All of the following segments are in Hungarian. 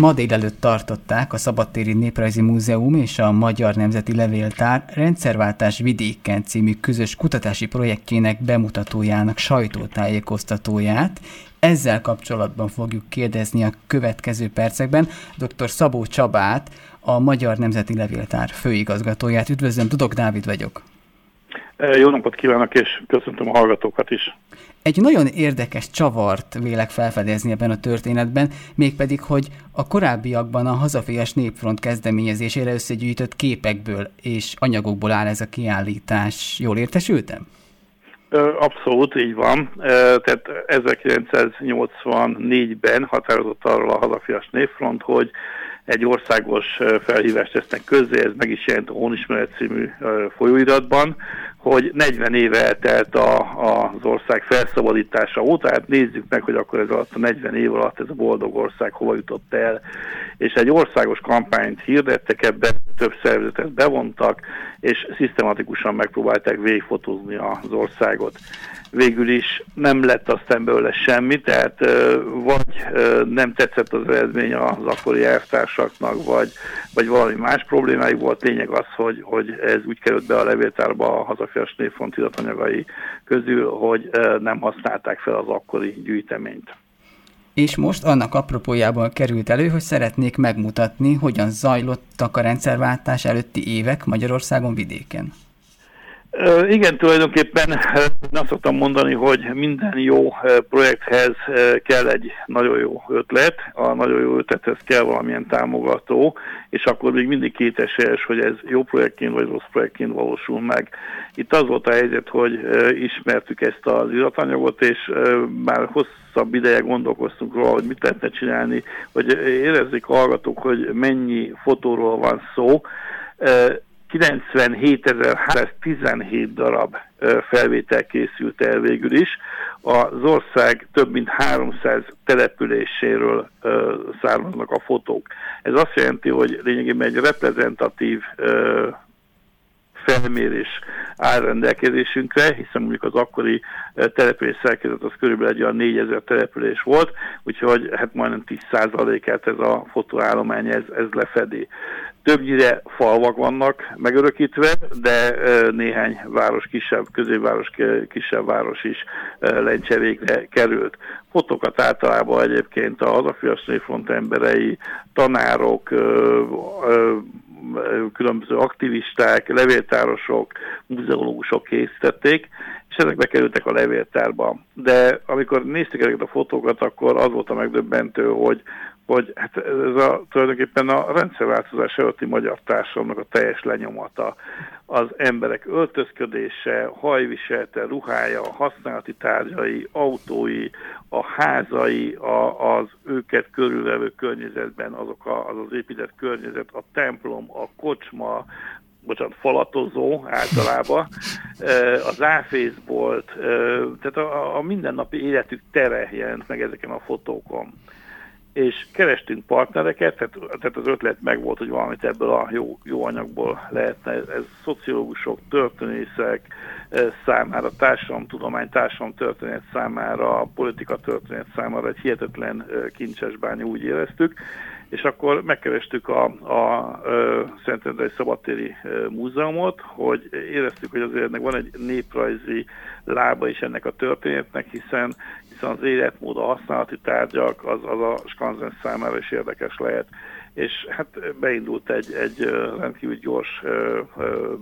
Ma délelőtt tartották a Szabadtéri Néprajzi Múzeum és a Magyar Nemzeti Levéltár Rendszerváltás vidéken című közös kutatási projektjének bemutatójának sajtótájékoztatóját. Ezzel kapcsolatban fogjuk kérdezni a következő percekben dr. Szabó Csabát, a Magyar Nemzeti Levéltár főigazgatóját. Üdvözlöm, Tudok Dávid vagyok. Jó napot kívánok, és köszöntöm a hallgatókat is. Egy nagyon érdekes csavart vélek felfedezni ebben a történetben, mégpedig, hogy a korábbiakban a Hazafias Népfront kezdeményezésére összegyűjtött képekből és anyagokból áll ez a kiállítás. Jól értesültem? Abszolút így van. Tehát 1984-ben határozott arról a Hazafias Népfront, hogy egy országos felhívást tesznek közzé, ez meg is jelent a Hónismeret című folyóiratban, hogy 40 éve eltelt a, az ország felszabadítása óta, hát nézzük meg, hogy akkor ez alatt a 40 év alatt ez a boldog ország hova jutott el, és egy országos kampányt hirdettek ebben, több szervezetet bevontak, és szisztematikusan megpróbálták végigfotózni az országot. Végül is nem lett aztán belőle semmi, tehát vagy nem tetszett az eredmény az akkori elvtársaknak, vagy, vagy valami más problémájuk volt. Lényeg az, hogy, hogy ez úgy került be a levéltárba a hazafias névfont iratanyagai közül, hogy nem használták fel az akkori gyűjteményt. És most annak apropójában került elő, hogy szeretnék megmutatni, hogyan zajlottak a rendszerváltás előtti évek Magyarországon vidéken. Igen, tulajdonképpen azt szoktam mondani, hogy minden jó projekthez kell egy nagyon jó ötlet, a nagyon jó ötlethez kell valamilyen támogató, és akkor még mindig kéteses, hogy ez jó projektként vagy rossz projektként valósul meg. Itt az volt a helyzet, hogy ismertük ezt az iratanyagot, és már hosszabb ideje gondolkoztunk róla, hogy mit lehetne csinálni, hogy érezzék hallgatók, hogy mennyi fotóról van szó 97.317 darab felvétel készült el végül is. Az ország több mint 300 településéről származnak a fotók. Ez azt jelenti, hogy lényegében egy reprezentatív felmérés áll rendelkezésünkre, hiszen mondjuk az akkori település szerkezet az körülbelül egy olyan 4000 település volt, úgyhogy hát majdnem 10%-át ez a fotóállomány ez, ez lefedi. Többnyire falvak vannak megörökítve, de néhány város, kisebb, középváros, kisebb város is lencserékre került. Fotókat általában egyébként a hazafias névfront emberei, tanárok, különböző aktivisták, levéltárosok, muzeológusok készítették, és ezek bekerültek a levéltárba. De amikor néztük ezeket a fotókat, akkor az volt a megdöbbentő, hogy hogy hát ez a, tulajdonképpen a rendszerváltozás előtti magyar társadalomnak a teljes lenyomata. Az emberek öltözködése, hajviselte, ruhája, használati tárgyai, autói, a házai, a, az őket körülvevő környezetben, azok a, az az épített környezet, a templom, a kocsma, bocsánat, falatozó általában, az áfészbolt, tehát a, a mindennapi életük tere jelent meg ezeken a fotókon és kerestünk partnereket, tehát, tehát az ötlet meg volt, hogy valamit ebből a jó, jó anyagból lehetne. Ez, ez szociológusok, történészek számára, társadalomtudomány, társadalomtörténet számára, politika történet számára egy hihetetlen kincses bánya, úgy éreztük és akkor megkerestük a, a, a Szentendrei Szabadtéri Múzeumot, hogy éreztük, hogy azért ennek van egy néprajzi lába is ennek a történetnek, hiszen, hiszen az életmód, a használati tárgyak, az, az a skanzen számára is érdekes lehet. És hát beindult egy, egy rendkívül gyors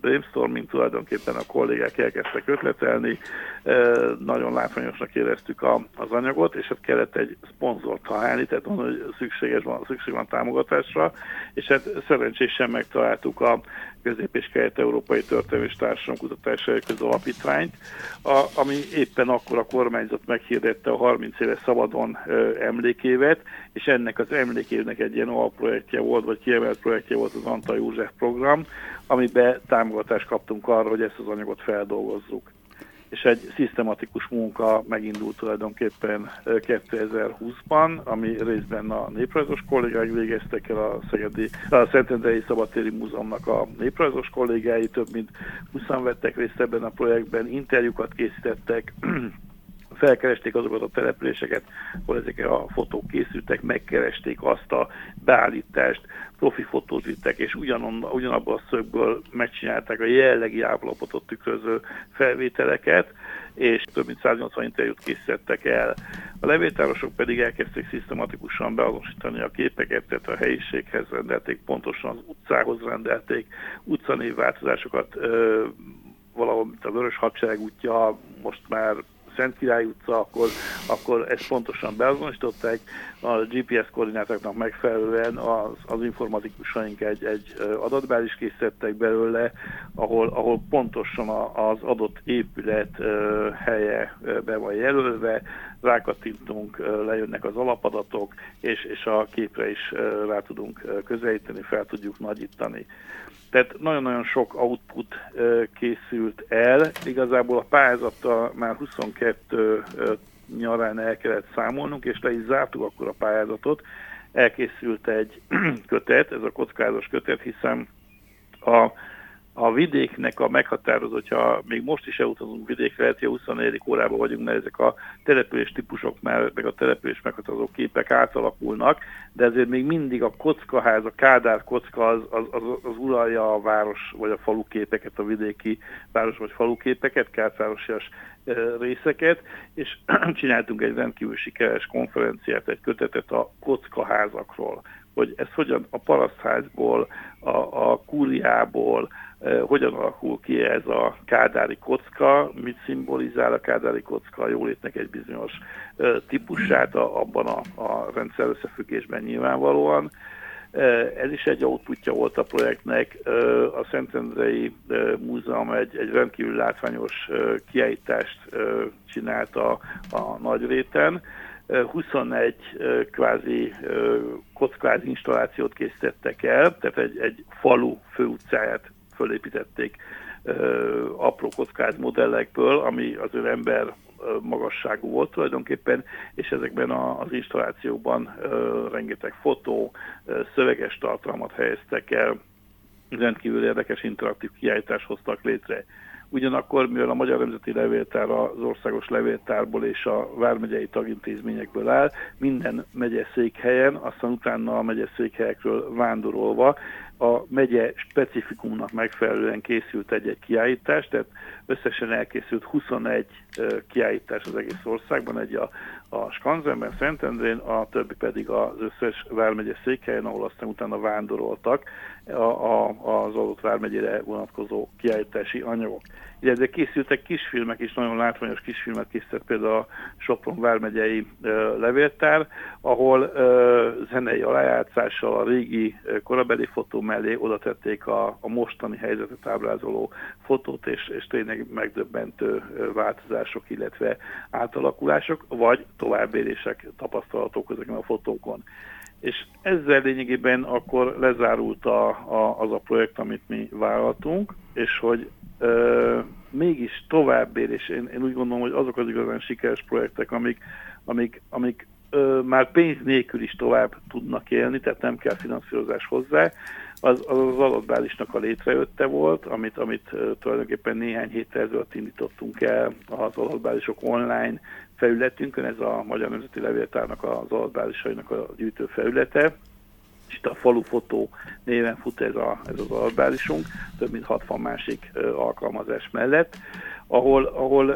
brainstorming, tulajdonképpen a kollégák elkezdtek ötletelni, nagyon látványosnak éreztük a, az anyagot, és hát kellett egy szponzort találni, tehát mondom, hogy szükséges van, szükség van támogatásra, és hát szerencsésen megtaláltuk a Közép- és Kelet-Európai Történelmi Társadalom Kutatási Köz Alapítványt, a, ami éppen akkor a kormányzat meghirdette a 30 éve szabadon ö, emlékévet, és ennek az emlékévnek egy ilyen alprojektje volt, vagy kiemelt projektje volt az Antal József program, amiben támogatást kaptunk arra, hogy ezt az anyagot feldolgozzuk és egy szisztematikus munka megindult tulajdonképpen 2020-ban, ami részben a néprajzos kollégái végeztek el a, Szegedi, a Szentendrei Szabadtéri Múzeumnak a néprajzos kollégái, több mint 20 vettek részt ebben a projektben, interjúkat készítettek, felkeresték azokat a településeket, ahol ezek a fotók készültek, megkeresték azt a beállítást, profi fotót vittek, és ugyanon, ugyanabban a szögből megcsinálták a jellegi állapotot tükröző felvételeket, és több mint 180 interjút készítettek el. A levéltárosok pedig elkezdték szisztematikusan beazonosítani a képeket, tehát a helyiséghez rendelték, pontosan az utcához rendelték, utcanévváltozásokat, valahol, mint a Vörös Hadsereg útja, most már Szent Király utca, akkor, akkor ezt pontosan beazonosították, a GPS koordinátáknak megfelelően az, az informatikusaink egy, egy adatbázis készítettek belőle, ahol, ahol pontosan az adott épület helye be van jelölve, rákattintunk, lejönnek az alapadatok, és, és a képre is rá tudunk közelíteni, fel tudjuk nagyítani. Tehát nagyon-nagyon sok output készült el. Igazából a pályázattal már 22 nyarán el kellett számolnunk, és le is zártuk akkor a pályázatot. Elkészült egy kötet, ez a kockázos kötet, hiszen a a vidéknek a meghatározó, hogyha még most is elutazunk vidékre, lehet, hogy a 24. órában vagyunk, mert ezek a település típusok már, meg a település meghatározó képek átalakulnak, de ezért még mindig a kockaház, a Kádár kocka az, az, az, az uralja a város vagy a falu képeket, a vidéki város vagy falu képeket, kártárosias részeket, és csináltunk egy rendkívül sikeres konferenciát, egy kötetet a kockaházakról, hogy ez hogyan a parasztházból, a, a kúriából, Eh, hogyan alakul ki ez a kádári kocka, mit szimbolizál a kádári kocka a jólétnek egy bizonyos eh, típusát abban a, a rendszer összefüggésben nyilvánvalóan. Eh, ez is egy outputja volt a projektnek. A Szentendrei Múzeum egy, egy rendkívül látványos kiállítást csinált a, a Nagyréten. 21 kvázi kockázi installációt készítettek el, tehát egy, egy falu főutcáját fölépítették apró kockáz modellekből, ami az ő ember magasságú volt tulajdonképpen, és ezekben az installációkban rengeteg fotó, szöveges tartalmat helyeztek el, rendkívül érdekes interaktív kiállítást hoztak létre. Ugyanakkor, mivel a Magyar Nemzeti Levéltár az országos levéltárból és a vármegyei tagintézményekből áll, minden megye székhelyen, aztán utána a megye székhelyekről vándorolva a megye specifikumnak megfelelően készült egy-egy kiállítás, tehát összesen elkészült 21 kiállítás az egész országban, egy a, a Skanzenben, Szentendrén, a többi pedig az összes vármegye székhelyen, ahol aztán utána vándoroltak a, a, az adott vármegyére vonatkozó kiállítási anyagok. Illetve készültek kisfilmek is, nagyon látványos kisfilmet készített például a Sopron vármegyei levéltár, ahol zenei alájátszással a régi korabeli fotó mellé oda tették a, a mostani helyzetet ábrázoló fotót, és, és tényleg megdöbbentő változások, illetve átalakulások, vagy továbbérések tapasztalatok ezeken a fotókon. És ezzel lényegében akkor lezárult a, a, az a projekt, amit mi vállaltunk, és hogy ö, mégis továbbér, és én, én úgy gondolom, hogy azok az igazán sikeres projektek, amik, amik, amik ö, már pénz nélkül is tovább tudnak élni, tehát nem kell finanszírozás hozzá, az az, az adatbázisnak a létrejötte volt, amit, amit tulajdonképpen néhány héttel ezelőtt indítottunk el az adatbázisok online felületünkön, ez a Magyar Nemzeti Levéltárnak az adatbázisainak a gyűjtő felülete, és itt a falufotó néven fut ez, a, ez az adatbázisunk, több mint 60 másik alkalmazás mellett ahol, ahol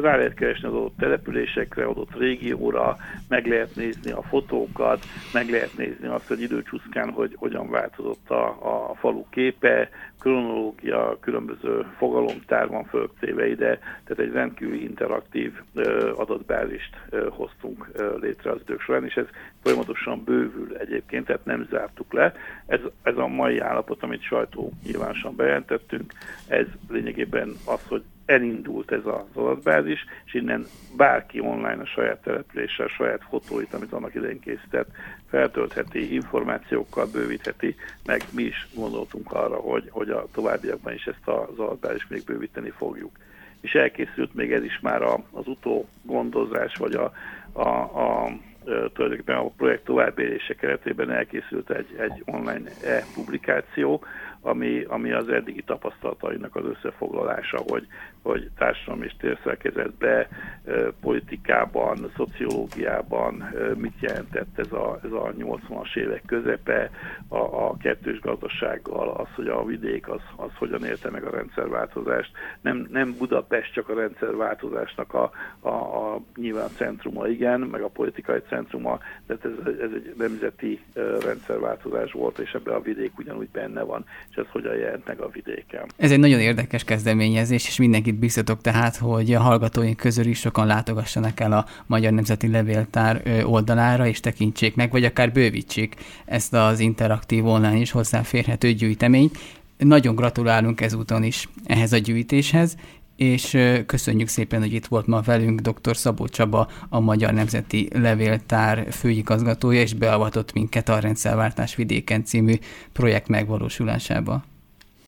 rá lehet keresni az adott településekre, adott régióra, meg lehet nézni a fotókat, meg lehet nézni azt, hogy időcsúszkán, hogy hogyan változott a, a falu képe, kronológia, különböző fogalomtár van föltéve ide, tehát egy rendkívül interaktív adatbázist hoztunk létre az idők során, és ez folyamatosan bővül egyébként, tehát nem zártuk le. Ez, ez a mai állapot, amit sajtó nyilvánosan bejelentettünk, ez lényegében az, hogy elindult ez az adatbázis, és innen bárki online a saját településsel, a saját fotóit, amit annak idején készített, feltöltheti, információkkal bővítheti, meg mi is gondoltunk arra, hogy, hogy a továbbiakban is ezt az adatbázist még bővíteni fogjuk. És elkészült még ez is már az utó gondozás, vagy a, a, a tulajdonképpen a projekt továbbélése keretében elkészült egy, egy online e-publikáció, ami, ami az eddigi tapasztalatainak az összefoglalása, hogy, hogy társadalom és térszerkezetbe, politikában, szociológiában mit jelentett ez a, ez a 80-as évek közepe, a, a kettős gazdasággal, az, hogy a vidék az, az hogyan élte meg a rendszerváltozást. Nem, nem Budapest csak a rendszerváltozásnak a, a, a nyilván centruma, igen, meg a politikai centruma, de ez, ez egy nemzeti rendszerváltozás volt, és ebben a vidék ugyanúgy benne van, és ez hogyan jelent meg a vidéken. Ez egy nagyon érdekes kezdeményezés, és mindenkit biztatok tehát, hogy a hallgatóink közül is sokan látogassanak el a Magyar Nemzeti Levéltár oldalára, és tekintsék meg, vagy akár bővítsék ezt az interaktív online is hozzáférhető gyűjteményt. Nagyon gratulálunk ezúton is ehhez a gyűjtéshez, és köszönjük szépen, hogy itt volt ma velünk dr. Szabó Csaba, a Magyar Nemzeti Levéltár főigazgatója, és beavatott minket a Rendszerváltás vidéken című projekt megvalósulásába.